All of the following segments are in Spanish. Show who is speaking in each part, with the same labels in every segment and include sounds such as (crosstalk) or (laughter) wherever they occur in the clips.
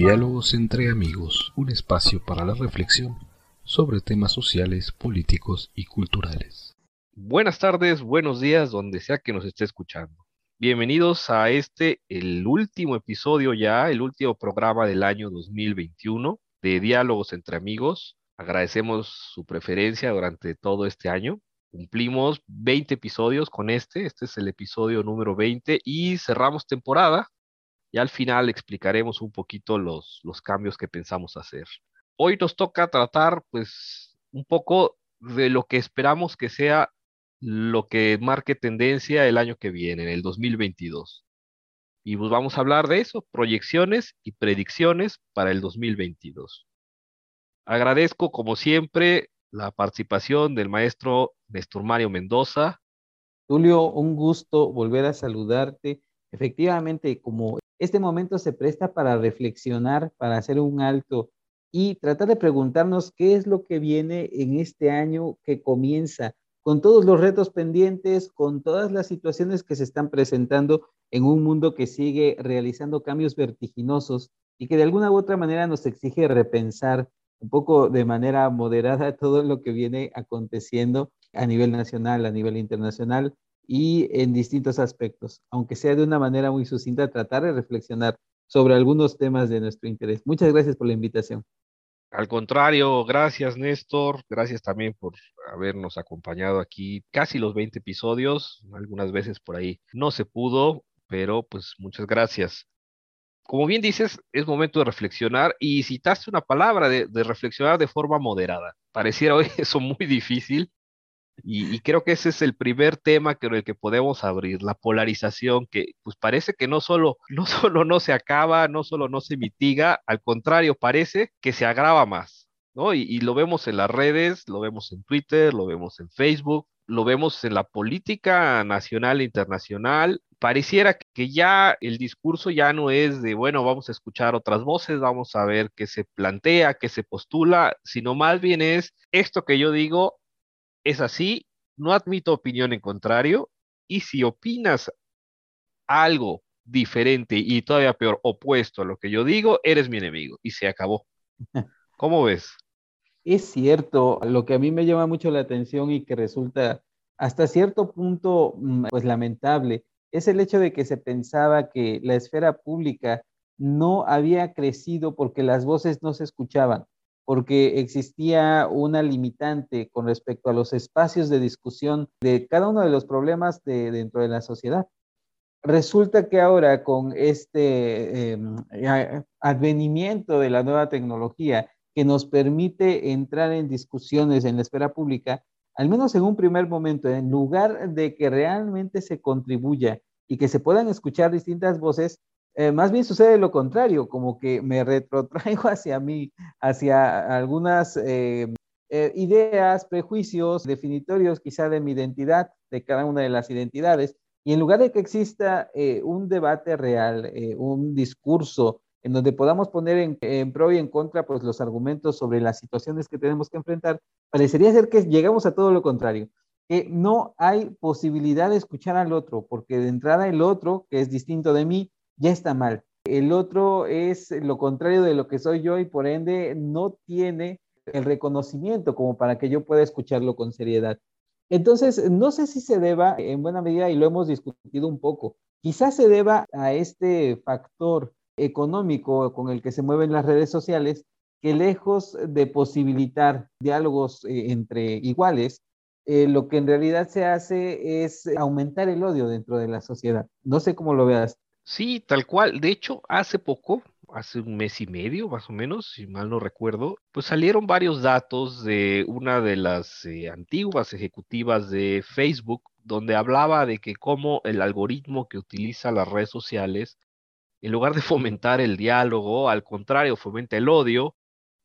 Speaker 1: Diálogos entre amigos, un espacio para la reflexión sobre temas sociales, políticos y culturales.
Speaker 2: Buenas tardes, buenos días, donde sea que nos esté escuchando. Bienvenidos a este, el último episodio ya, el último programa del año 2021 de Diálogos entre amigos. Agradecemos su preferencia durante todo este año. Cumplimos 20 episodios con este, este es el episodio número 20 y cerramos temporada y al final explicaremos un poquito los, los cambios que pensamos hacer. Hoy nos toca tratar pues un poco de lo que esperamos que sea lo que marque tendencia el año que viene, en el 2022. Y pues vamos a hablar de eso, proyecciones y predicciones para el 2022. Agradezco como siempre la participación del maestro Néstor Mario Mendoza.
Speaker 3: Julio, un gusto volver a saludarte. Efectivamente, como este momento se presta para reflexionar, para hacer un alto y tratar de preguntarnos qué es lo que viene en este año que comienza, con todos los retos pendientes, con todas las situaciones que se están presentando en un mundo que sigue realizando cambios vertiginosos y que de alguna u otra manera nos exige repensar un poco de manera moderada (laughs) todo lo que viene aconteciendo a nivel nacional, a nivel internacional y en distintos aspectos, aunque sea de una manera muy sucinta, tratar de reflexionar sobre algunos temas de nuestro interés. Muchas gracias por la invitación.
Speaker 2: Al contrario, gracias Néstor, gracias también por habernos acompañado aquí casi los 20 episodios, algunas veces por ahí no se pudo, pero pues muchas gracias. Como bien dices, es momento de reflexionar y citaste una palabra de, de reflexionar de forma moderada. Pareciera (laughs) hoy eso muy difícil, y, creo que ese es el primer tema con el que podemos abrir, la polarización, que pues parece que no solo, (laughs) no solo no se acaba, no solo no se mitiga, al contrario, parece que se agrava más, ¿no? Y, y lo vemos en las redes, lo vemos en Twitter, lo vemos en Facebook, lo vemos en la política nacional e internacional. Pareciera que ya el discurso ya no es de, bueno, vamos a escuchar otras voces, vamos a ver qué se plantea, qué se postula, sino más bien es esto que yo digo es así, no admito opinión en contrario, y si opinas algo diferente y todavía peor, opuesto a lo que yo digo, eres mi enemigo y se acabó. (laughs) ¿Cómo ves?
Speaker 3: Es cierto, lo que a mí me llama mucho la atención y que resulta hasta cierto punto mm, pues lamentable es el hecho de que se pensaba que la esfera pública no había crecido porque las voces no se escuchaban porque existía una limitante con respecto a los espacios de discusión de cada uno de los problemas de, dentro de la sociedad. Resulta que ahora con este em, advenimiento de la nueva tecnología que nos permite entrar en discusiones en la esfera pública, al menos en un primer momento, en lugar de que realmente se contribuya y que se puedan escuchar distintas voces, eh, más bien sucede lo contrario, como que me (laughs) retrotraigo hacia mí, hacia algunas eh, eh, ideas, prejuicios, definitorios quizá de mi identidad, de cada una de las identidades, y en lugar de que exista un debate real, un discurso en donde podamos poner en, en, pro y en contra pues, los argumentos sobre las situaciones que tenemos que enfrentar, parecería ser que llegamos a todo lo contrario, que no hay posibilidad de escuchar al otro, porque de entrada el otro, que es distinto de mí, ya está mal. El otro es lo contrario de lo que soy yo y por ende no tiene el reconocimiento como para que yo pueda escucharlo con seriedad. Entonces, no sé si se deba en buena medida, y lo hemos discutido un poco, quizás se deba a este factor económico con el que se mueven las redes sociales, que lejos de posibilitar diálogos eh, entre iguales, eh, lo que en realidad se hace es aumentar el odio dentro de la sociedad. No sé cómo lo veas.
Speaker 2: Sí, tal cual. De hecho, hace poco, hace un mes y medio más o menos, si mal no recuerdo, pues salieron varios datos de una de las eh, antiguas ejecutivas de Facebook, donde hablaba de que cómo el algoritmo que utiliza las redes sociales, en lugar de (laughs) fomentar el diálogo, al contrario, fomenta el odio.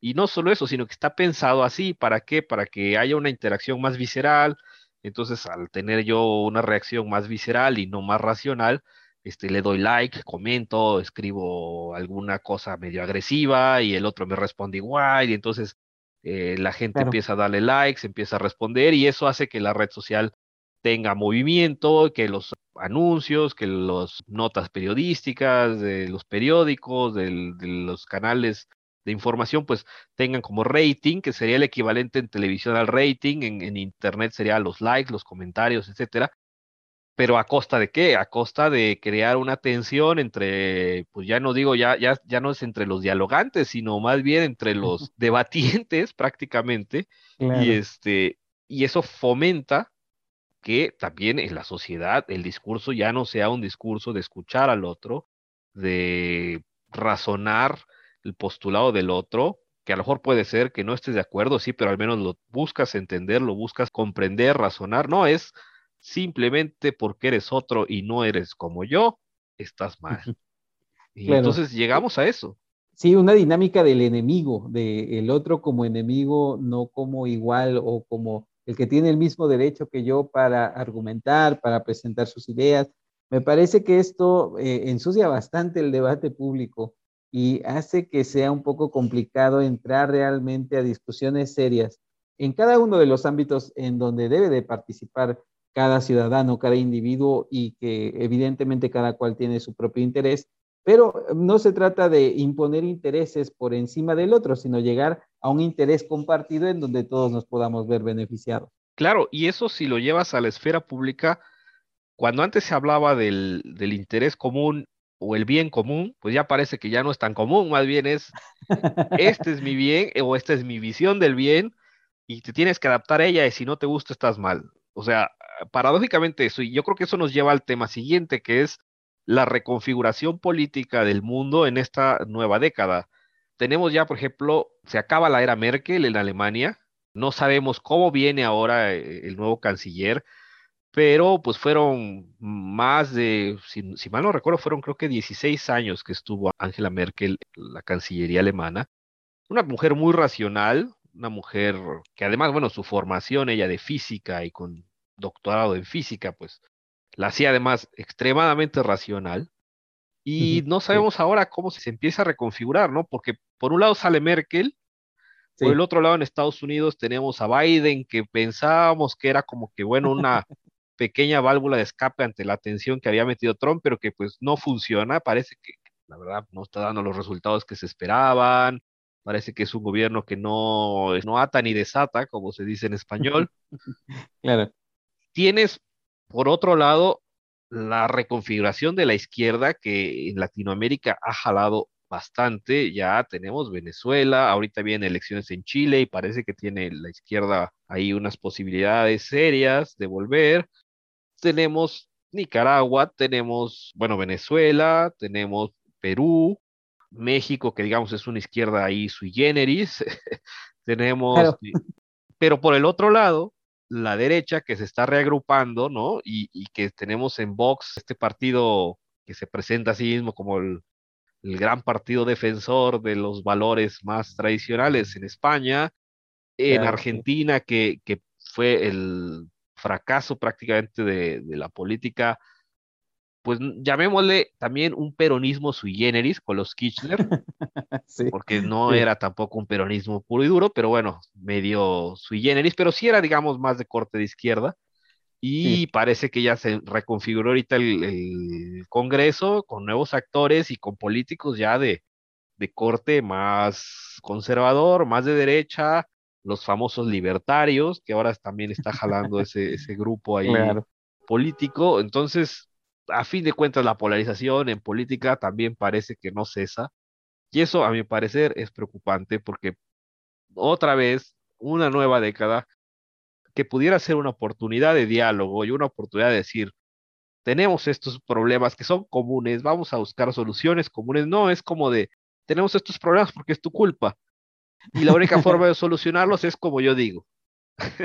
Speaker 2: Y no solo eso, sino que está pensado así, ¿para qué? Para que haya una interacción más visceral. Entonces, al tener yo una reacción más visceral y no más racional, este, le doy like, comento, escribo alguna cosa medio agresiva y el otro me responde igual y entonces eh, la gente empieza a darle likes, empieza a responder y eso hace que la red social tenga movimiento, que los anuncios, que las notas periodísticas, de los periódicos, de los canales de información, pues tengan como rating, que sería el equivalente en televisión al rating, en, en internet sería los likes, los comentarios, etcétera. Pero a costa de qué? A costa de crear una tensión entre, pues ya no digo, ya, ya, ya no es entre los dialogantes, sino más bien entre los (laughs) debatientes prácticamente. Y este, y eso fomenta que también en la sociedad el discurso ya no sea un discurso de escuchar al otro, de razonar el postulado del otro, que a lo mejor puede ser que no estés de acuerdo, sí, pero al menos lo buscas entender, lo buscas comprender, razonar, no es simplemente porque eres otro y no eres como yo, estás mal. Y entonces llegamos a eso.
Speaker 3: Sí, una dinámica del enemigo, del otro como enemigo, no como igual o como el que tiene el mismo derecho que yo para argumentar, para presentar sus ideas. Me parece que esto eh, ensucia bastante el debate público y hace que sea un poco complicado entrar realmente a discusiones serias en cada uno de los ámbitos en donde debe de participar cada ciudadano, cada individuo y que evidentemente cada cual tiene su propio interés, pero no se trata de imponer intereses por encima del otro, sino llegar a un interés compartido en donde todos nos podamos ver beneficiados.
Speaker 2: Claro, y eso si lo llevas a la esfera pública, cuando antes se hablaba del, del interés común o el bien común, pues ya parece que ya no es tan común, más bien es, (laughs) este es mi bien o esta es mi visión del bien y te tienes que adaptar a ella y si no te gusta estás mal. O sea, paradójicamente eso, y yo creo que eso nos lleva al tema siguiente, que es la reconfiguración política del mundo en esta nueva década. Tenemos ya, por ejemplo, se acaba la era Merkel en Alemania, no sabemos cómo viene ahora eh, el nuevo canciller, pero pues fueron más de, si, si, mal no recuerdo, fueron creo que 16 años que estuvo Angela Merkel en la Cancillería alemana. Una mujer muy racional, una mujer que además, bueno, su formación ella de física y con doctorado en física, pues la hacía además extremadamente racional. Y no sabemos ahora cómo se empieza a reconfigurar, ¿no? Porque por un lado sale Merkel, por el otro lado en Estados Unidos tenemos a Biden, que pensábamos que era como que, bueno, una (laughs) pequeña válvula de escape ante la tensión que había metido Trump, pero que pues no funciona, parece que la verdad no está dando los resultados que se esperaban, parece que es un gobierno que no, no ata ni desata, como se dice en español. (laughs)
Speaker 3: claro.
Speaker 2: Tienes, por otro lado, la reconfiguración de la izquierda que en Latinoamérica ha jalado bastante. Ya tenemos Venezuela, ahorita vienen elecciones en Chile y parece que tiene la izquierda ahí unas posibilidades serias de volver tenemos Nicaragua, tenemos, bueno, Venezuela, tenemos Perú, México, que digamos es una izquierda ahí sui generis, (laughs) tenemos, pero por el otro lado, la derecha que se está reagrupando, ¿no? Y, que tenemos en Vox este partido que se presenta a sí mismo como el, gran partido defensor de los valores más tradicionales en España, en Argentina, que, que fue el fracaso prácticamente de, la política, pues llamémosle también un peronismo sui generis con los Kirchner, (laughs) porque no era tampoco un peronismo puro y duro, pero bueno, medio sui generis, pero sí era, digamos, más de corte de izquierda. Y parece que ya se reconfiguró ahorita el, Congreso con nuevos actores y con políticos ya de, de corte más conservador, más de derecha, los famosos libertarios, que ahora también está jalando ese, ese grupo ahí político. Entonces, a fin de cuentas, la polarización en política también parece que no cesa. Y eso, a mi parecer, es preocupante porque otra vez, una nueva década que pudiera ser una oportunidad de diálogo y una oportunidad de decir, tenemos estos problemas que son comunes, vamos a buscar soluciones comunes. No, es como de, tenemos estos problemas porque es tu culpa. Y la única forma de (laughs) solucionarlos es como yo digo.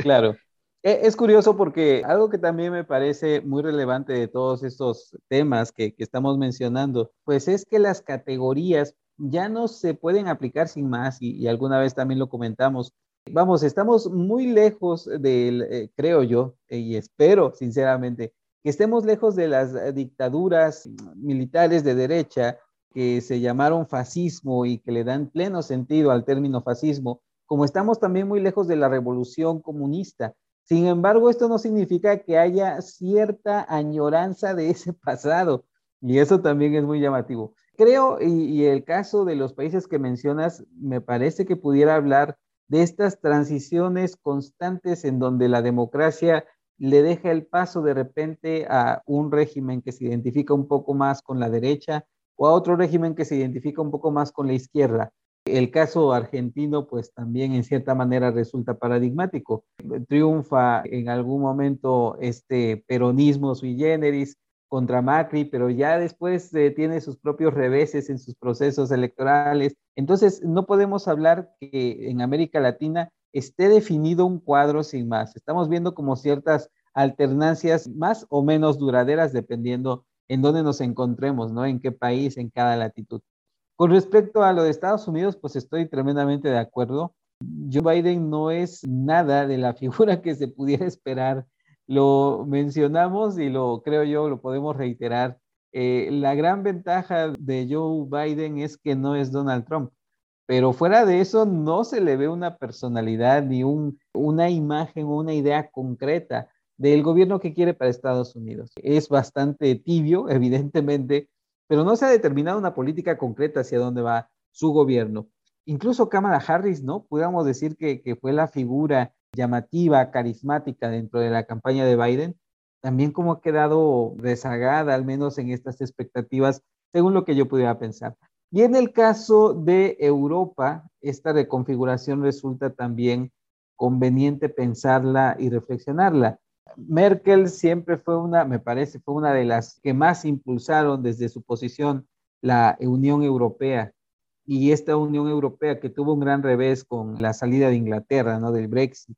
Speaker 3: Claro. E, es curioso porque algo que también me parece muy relevante de todos estos temas que, estamos mencionando, pues es que las categorías ya no se pueden aplicar sin más y, alguna vez también lo comentamos. Vamos, estamos muy lejos del, eh, creo yo, y espero sinceramente, que estemos lejos de las dictaduras militares de derecha que se llamaron fascismo y que le dan pleno sentido al término fascismo, como estamos también muy lejos de la revolución comunista. Sin embargo, esto no significa que haya cierta añoranza de ese pasado, y eso también es muy llamativo. Creo, y, el caso de los países que mencionas, me parece que pudiera hablar de estas transiciones constantes en donde la democracia le deja el paso de repente a un régimen que se identifica un poco más con la derecha o a otro régimen que se identifica un poco más con la izquierda. El caso argentino, pues también en cierta manera resulta paradigmático. Triunfa en algún momento este peronismo sui generis contra Macri, pero ya después eh, tiene sus propios reveses en sus procesos electorales. Entonces, no podemos hablar que en América Latina esté definido un cuadro sin más. Estamos viendo como ciertas alternancias más o menos duraderas dependiendo en dónde nos encontremos, ¿no? En qué país, en cada latitud. Con respecto a lo de Estados Unidos, pues estoy tremendamente de acuerdo. Joe Biden no es nada de la (laughs) figura que se pudiera esperar. Lo mencionamos y lo creo yo, lo podemos reiterar. Eh, la gran ventaja de Joe Biden es que no es Donald Trump. Pero fuera de eso, no se le ve una personalidad ni un, una imagen o una idea concreta del gobierno que quiere para Estados Unidos. Es bastante tibio, (laughs) evidentemente, pero no se ha determinado una política concreta hacia dónde va su gobierno. Incluso Kamala Harris, ¿no? Podríamos decir que, que fue la figura llamativa, carismática dentro de la campaña de Biden, también como ha quedado rezagada, al menos en estas expectativas, según lo que yo pudiera pensar. Y en el caso de Europa, esta reconfiguración resulta también conveniente pensarla y reflexionarla. Merkel siempre fue una, me parece, fue una de las que más impulsaron desde su posición la Unión Europea. Y esta Unión Europea que tuvo un gran revés con la salida de Inglaterra, ¿no? Del Brexit,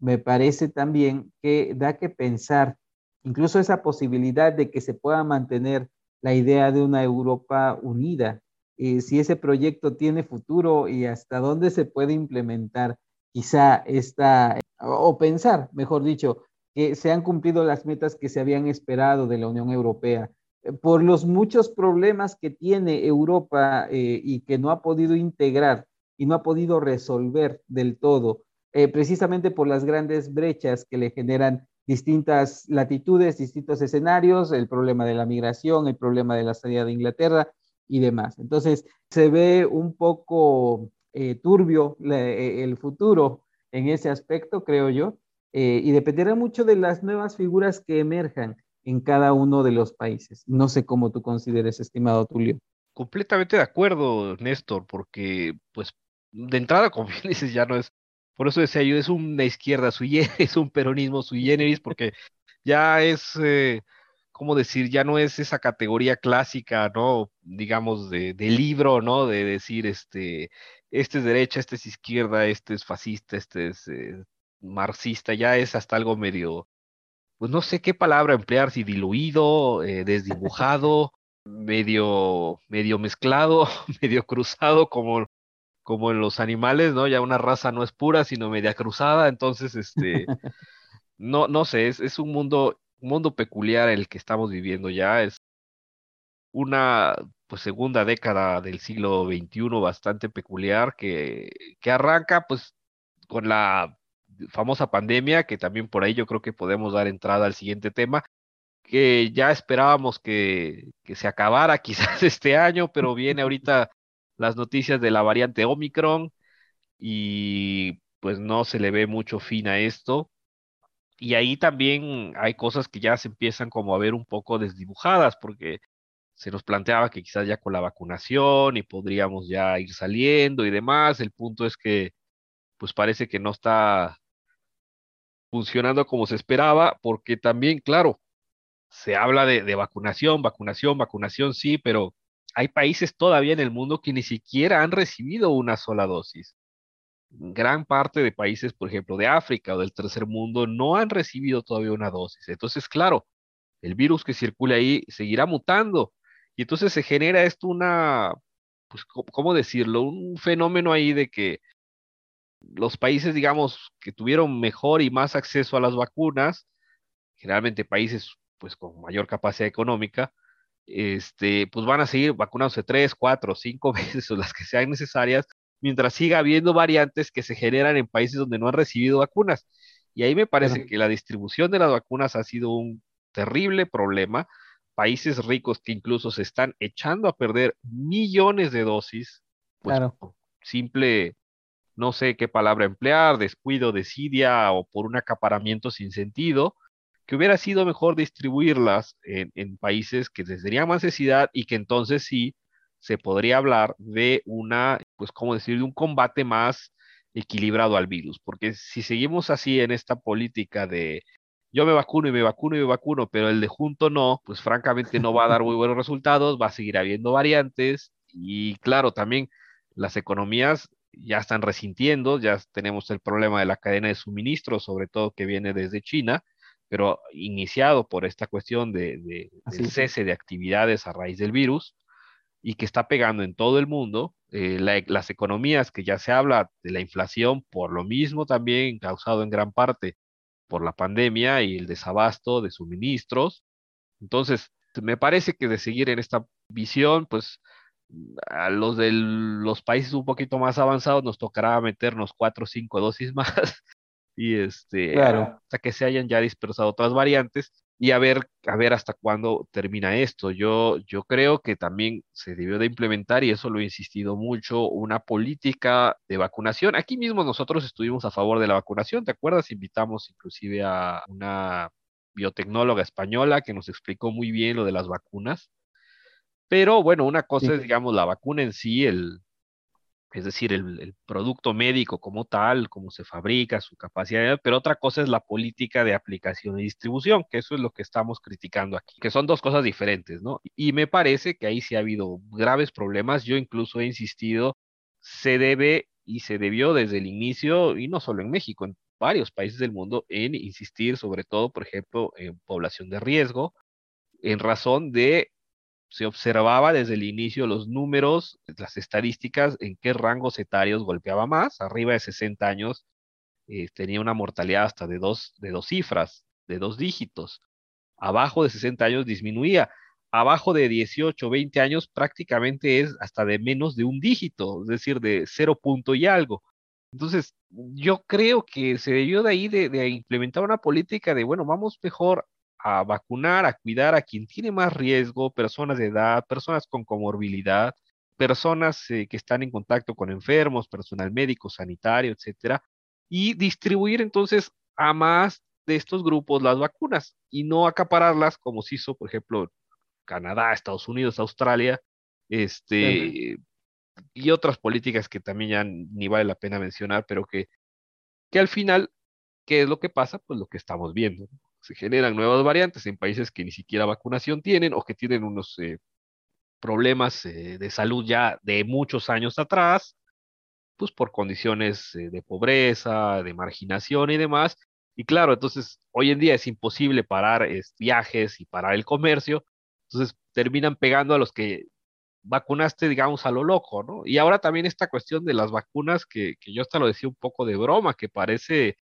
Speaker 3: me parece también que da que pensar incluso esa posibilidad de que se pueda mantener la idea de una Europa unida, eh, si ese proyecto tiene futuro y hasta dónde se puede implementar quizá esta, o pensar, mejor dicho, que se han cumplido las metas que se habían esperado de la Unión Europea. Eh, por los muchos problemas que tiene Europa eh, y que no ha podido integrar y no ha podido resolver del todo, precisamente por las grandes brechas que le generan distintas latitudes, distintos escenarios, el problema de la migración, el problema de la salida de Inglaterra, y demás. Entonces, se ve un poco eh, turbio eh, el futuro en ese aspecto, creo yo, eh, y dependerá mucho de las nuevas figuras que emerjan en cada uno de los países. No sé cómo tú consideres, estimado Tulio.
Speaker 2: Completamente de acuerdo, Néstor, porque pues de entrada, (laughs) como bien dices, ya no es, por eso decía yo, es una izquierda sui es (laughs) un peronismo sui generis, porque ya es ¿cómo decir? Ya no es esa categoría clásica, ¿no? Digamos, de, libro, ¿no? De decir, este, este es derecha, este es izquierda, este es fascista, este es eh, marxista, ya es hasta algo medio, pues no sé qué palabra emplear, si diluido, eh, desdibujado, medio, medio mezclado, (laughs) medio cruzado, como, como en los animales, ¿no? Ya una raza no es pura, sino media cruzada, entonces, este, no, no sé, es, es un mundo un mundo peculiar el que estamos viviendo ya. Es una pues, segunda década del siglo XXI bastante peculiar que, que arranca pues con la famosa pandemia, que también por ahí yo creo que podemos dar entrada al siguiente tema, que ya esperábamos que, que se acabara (laughs) quizás este año, pero viene ahorita las noticias de la variante Omicron y pues no se le ve mucho fin a esto y ahí también hay cosas que ya se empiezan como a ver un poco desdibujadas, porque se nos planteaba que quizás ya con la vacunación y podríamos ya ir saliendo y demás. El punto es que pues parece que no está funcionando como se esperaba, porque también, claro, se habla de, vacunación, vacunación, vacunación, sí, pero hay países todavía en el mundo que ni siquiera han recibido una sola dosis gran parte de países, por ejemplo, de África o del tercer mundo, no han recibido todavía una dosis. Entonces, claro, el virus que circula ahí seguirá mutando. Y entonces se genera esto una, pues, ¿cómo decirlo? Un fenómeno ahí de que los países, digamos, que tuvieron mejor y más acceso a las vacunas, generalmente países pues con mayor capacidad económica, este, pues van a seguir vacunándose tres, cuatro, cinco (laughs) veces o las que sean necesarias mientras siga habiendo variantes que se generan en países donde no han recibido vacunas. Y ahí me parece que la distribución de las vacunas ha sido un terrible problema. Países ricos que incluso se están echando a perder millones de dosis, pues claro. simple, no sé qué palabra emplear, descuido, desidia o por un acaparamiento sin sentido, que hubiera sido mejor distribuirlas en, países que tendrían más necesidad y que entonces sí se podría hablar de una, pues, ¿cómo decir?, de un combate más equilibrado al virus, porque si seguimos así en esta política de yo me vacuno y me vacuno y me vacuno, pero el de junto no, pues francamente no va a dar muy buenos resultados, va a seguir habiendo variantes y claro, también las economías ya están resintiendo, ya tenemos el problema de la cadena de suministro, sobre todo que viene desde China, pero iniciado por esta cuestión de, de cese de actividades a raíz del virus y que está pegando en todo el mundo. Eh, las economías que ya se habla de la inflación, por lo mismo también causado en gran parte por la pandemia y el desabasto de suministros. Entonces, me parece que de seguir en esta visión, pues a los de los países un poquito más avanzados nos tocará meternos cuatro o cinco dosis (laughs) más y este hasta que se hayan ya dispersado otras variantes y a ver, a ver hasta cuándo termina esto. Yo, yo creo que también se debió de implementar, y eso lo he insistido mucho, una política de vacunación. Aquí mismo nosotros estuvimos a favor de la vacunación, ¿te acuerdas? Invitamos inclusive a una biotecnóloga española que nos explicó muy bien lo de las vacunas. Pero bueno, una cosa es, digamos, la vacuna en sí, el, es decir, el, producto médico como tal, cómo se fabrica, su capacidad, pero otra cosa es la política de aplicación y distribución, que eso es lo que estamos criticando aquí, que son dos cosas diferentes, ¿no? Y me parece que ahí sí ha habido graves problemas, yo incluso he insistido, se debe y se debió desde el inicio, y no solo en México, en varios países del mundo, en insistir sobre todo, por ejemplo, en población de riesgo, en razón de se observaba desde el inicio los números, las estadísticas, en qué rangos etarios golpeaba más. Arriba de 60 años eh, tenía una mortalidad hasta de dos, de dos cifras, de dos dígitos. Abajo de 60 años disminuía. Abajo de 18, 20 años prácticamente es hasta de menos de un dígito, es decir, de cero punto y algo. Entonces, yo creo que se debió de ahí de, de implementar una política de, bueno, vamos mejor a vacunar, a cuidar a quien tiene más riesgo, personas de edad, personas con comorbilidad, personas eh, que están en contacto con enfermos, personal médico, sanitario, etcétera, y distribuir entonces a más de estos grupos las vacunas y no acapararlas como se hizo, por ejemplo, Canadá, Estados Unidos, Australia, este, y otras políticas que también ya ni vale la pena mencionar, pero que, que al final, ¿qué es lo que pasa? Pues lo que estamos viendo se generan nuevas variantes en países que ni siquiera vacunación tienen o que tienen unos eh, problemas eh, de salud ya de muchos años atrás, pues por condiciones eh, de pobreza, de marginación y demás. Y claro, entonces hoy en día es imposible parar viajes y parar el comercio, entonces terminan pegando a los que vacunaste, digamos, a lo loco, ¿no? Y ahora también esta cuestión de las vacunas, que, que yo hasta lo decía un poco de broma, que parece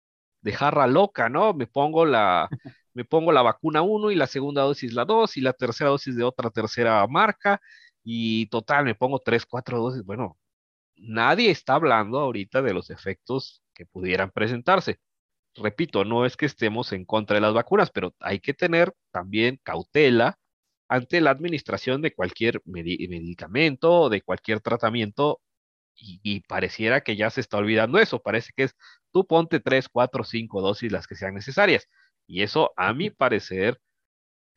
Speaker 2: de jarra loca, ¿no? Me pongo la, me pongo la vacuna 1 y la segunda dosis la 2 y la tercera dosis de otra tercera marca y total, me pongo 3, 4 dosis. Bueno, nadie está hablando ahorita de los efectos que pudieran presentarse. Repito, no es que estemos en contra de las vacunas, pero hay que tener también cautela ante la administración de cualquier medicamento o de cualquier tratamiento y, pareciera que ya se está olvidando eso. Parece que es tú ponte tres, cuatro, cinco dosis las que sean necesarias. Y eso, a mi parecer,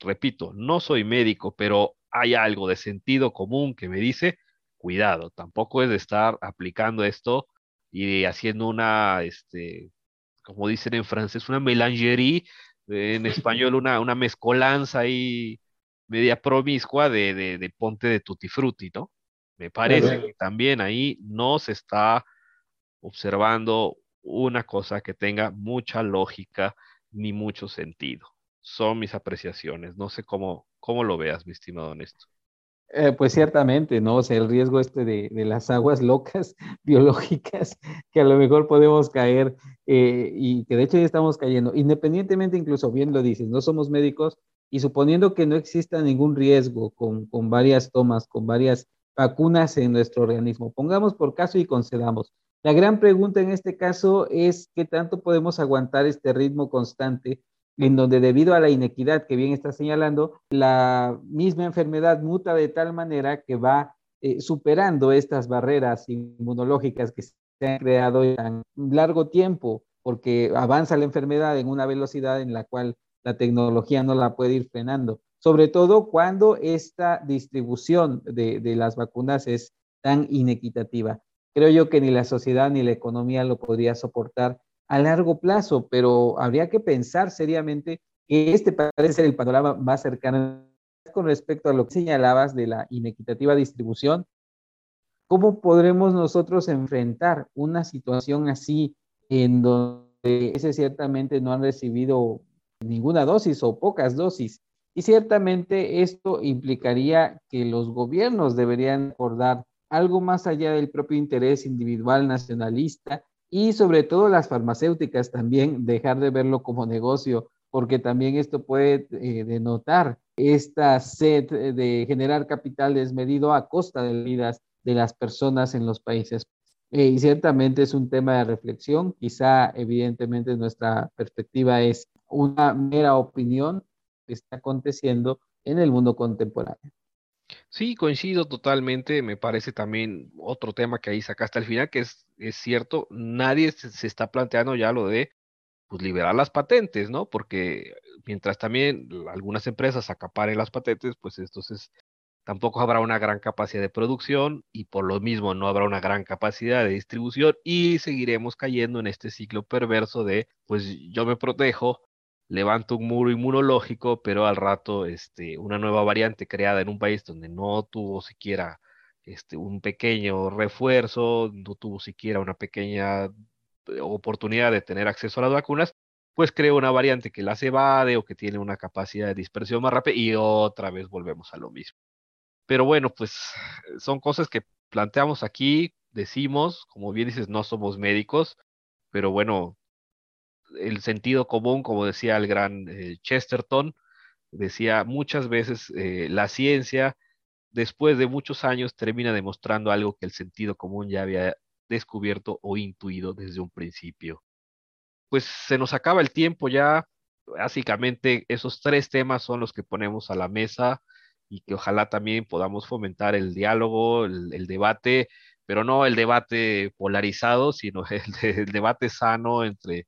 Speaker 2: repito, no soy médico, pero hay algo de sentido común que me dice, cuidado, tampoco es de estar aplicando esto y haciendo una, este, como dicen en francés, una melangerie, en español (laughs) una, una mezcolanza ahí media promiscua de, de, de ponte de tutti frutti, ¿no? Me parece que también ahí no se está observando una cosa que tenga mucha lógica ni mucho sentido. Son mis apreciaciones. No sé cómo, cómo lo veas, mi estimado Néstor.
Speaker 3: Eh, pues ciertamente, ¿no? O sea, el riesgo este de, las aguas locas (laughs) biológicas que a lo mejor podemos caer eh, y que de hecho ya estamos cayendo, independientemente, incluso bien lo dices, no somos médicos y suponiendo que no exista ningún riesgo con, con varias tomas, con varias vacunas en nuestro organismo. Pongamos por caso y concedamos. La gran pregunta en este caso es qué tanto podemos aguantar este ritmo constante en donde debido a la inequidad que bien está señalando, la misma enfermedad muta de tal manera que va eh, superando estas barreras inmunológicas que se han creado en largo tiempo, porque avanza la enfermedad en una velocidad en la cual la tecnología no la puede ir frenando, sobre todo cuando esta distribución de, de las vacunas es tan inequitativa. Creo yo que ni la sociedad ni la economía lo podría soportar a largo plazo, pero habría que pensar seriamente que este parece ser el panorama más cercano con respecto a lo que señalabas de la inequitativa distribución. ¿Cómo podremos nosotros enfrentar una situación así en donde ese ciertamente no han recibido ninguna dosis o pocas dosis? Y ciertamente esto implicaría que los gobiernos deberían acordar algo más allá del propio interés individual nacionalista y sobre todo las farmacéuticas también dejar de verlo como negocio, porque también esto puede eh, denotar esta sed de generar capital desmedido a costa de vidas de las personas en los países. Eh, y ciertamente es un tema de reflexión, quizá evidentemente nuestra perspectiva es una mera opinión que está aconteciendo en el mundo contemporáneo.
Speaker 2: Sí, coincido totalmente. Me parece también otro tema que ahí sacaste al final, que es, es cierto, nadie se, está planteando ya lo de pues, liberar las patentes, ¿no? Porque mientras también algunas empresas acaparen las patentes, pues entonces tampoco habrá una gran capacidad de producción y por lo mismo no habrá una gran capacidad de distribución y seguiremos cayendo en este ciclo perverso de, pues yo me protejo, levanto un muro inmunológico, pero al rato este, una nueva variante creada en un país donde no tuvo siquiera este, un pequeño refuerzo, no tuvo siquiera una pequeña eh, oportunidad de tener acceso a las vacunas, pues crea una variante que las evade o que tiene una capacidad de dispersión más rápida y otra vez volvemos a lo mismo. Pero bueno, pues son cosas que planteamos aquí, decimos, como bien dices, no somos médicos, pero bueno, el sentido común, como decía el gran eh, Chesterton, decía muchas veces eh, la ciencia, después de muchos años, termina demostrando algo que el sentido común ya había descubierto o intuido desde un principio. Pues se nos acaba el tiempo ya. Básicamente esos tres temas son los que ponemos a la mesa y que ojalá también podamos fomentar el diálogo, el, debate, pero no el debate polarizado, sino (laughs) el debate sano entre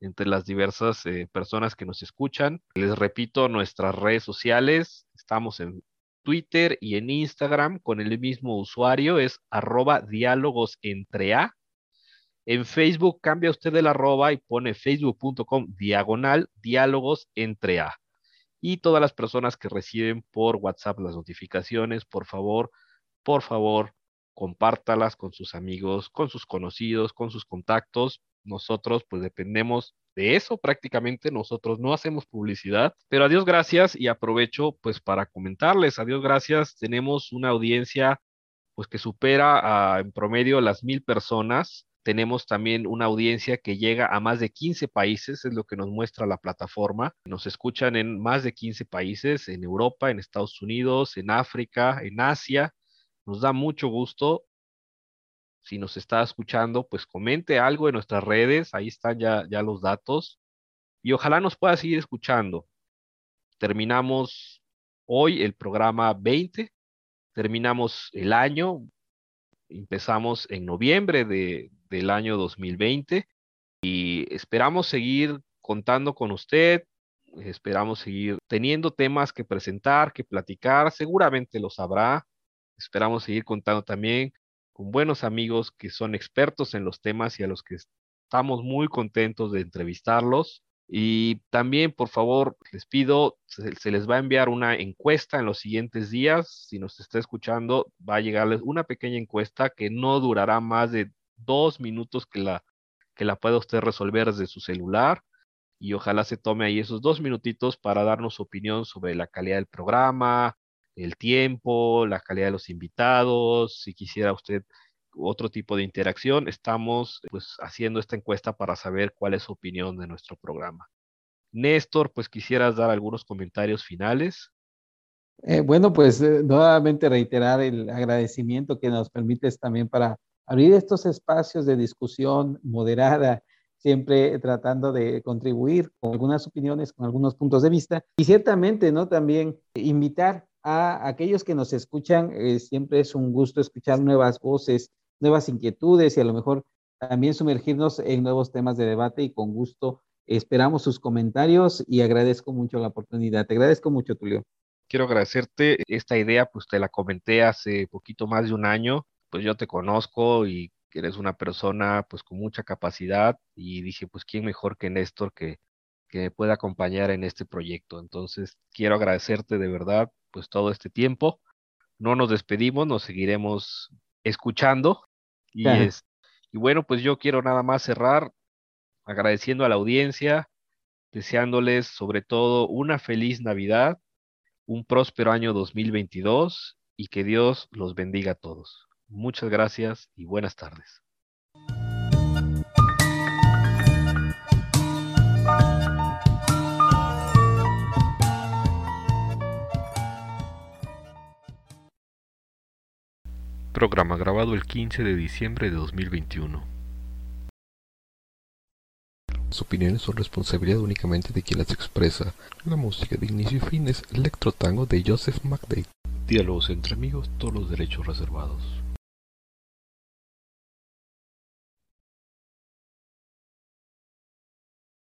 Speaker 2: entre las diversas eh, personas que nos escuchan. Les repito, nuestras redes sociales, estamos en Twitter y en Instagram con el mismo usuario, es arroba diálogos entre A. En Facebook cambia usted el arroba y pone facebook.com diagonal diálogos entre A. Y todas las personas que reciben por WhatsApp las notificaciones, por favor, por favor, compártalas con sus amigos, con sus conocidos, con sus contactos nosotros pues dependemos de eso prácticamente, nosotros no hacemos publicidad, pero a Dios gracias y aprovecho pues para comentarles, a Dios gracias, tenemos una audiencia pues que supera en promedio las mil personas, tenemos también una audiencia que llega a más de 15 países, es lo que nos muestra la plataforma. Nos escuchan en más de 15 países, en Europa, en Estados Unidos, en África, en Asia. Nos da mucho gusto si nos está escuchando, pues comente algo en nuestras redes, ahí están ya, ya los datos y ojalá nos pueda seguir escuchando. Terminamos hoy el programa 20, terminamos el año, empezamos en noviembre de, del año 2020 y esperamos seguir contando con usted, esperamos seguir teniendo temas que presentar, que platicar, seguramente lo sabrá, esperamos seguir contando también con buenos amigos que son expertos en los temas y a los que estamos muy contentos de entrevistarlos. Y también, por favor, les pido, se, les va a enviar una encuesta en los siguientes días. Si nos está escuchando, va a llegarles una pequeña encuesta que no durará más de dos minutos que la, que la pueda usted resolver desde su celular. Y ojalá se tome ahí esos dos minutitos para darnos su opinión sobre la calidad del programa, el tiempo, la calidad de los invitados, si quisiera usted otro tipo de interacción, estamos pues haciendo esta encuesta para saber cuál es su opinión de nuestro programa. Néstor, pues quisieras dar algunos comentarios finales.
Speaker 3: Eh, bueno, pues eh, nuevamente reiterar el agradecimiento que nos permites también para abrir estos espacios de discusión moderada, siempre tratando de contribuir con algunas opiniones, con algunos puntos de vista y ciertamente, ¿no? También invitar a aquellos que nos escuchan, eh, siempre es un gusto escuchar nuevas voces, nuevas inquietudes y a lo mejor también sumergirnos en nuevos temas de debate y con gusto esperamos sus comentarios y agradezco mucho la oportunidad. Te agradezco mucho, Tulio.
Speaker 2: Quiero agradecerte esta idea, pues te la comenté hace poquito más de un año, pues yo te conozco y eres una persona pues con mucha capacidad y dije, pues quién mejor que Néstor que, que me pueda acompañar en este proyecto. Entonces, quiero agradecerte de verdad pues todo este tiempo. No nos despedimos, nos seguiremos escuchando y, es, y bueno, pues yo quiero nada más cerrar agradeciendo a la audiencia, deseándoles sobre todo una feliz Navidad, un próspero año 2022 y que Dios los bendiga a todos. Muchas gracias y buenas tardes.
Speaker 1: Programa grabado el 15 de diciembre de 2021. Las opiniones son responsabilidad únicamente de quien las expresa. La música de inicio y fin es Electro Tango de Joseph McDade. Diálogos entre amigos, todos los derechos reservados.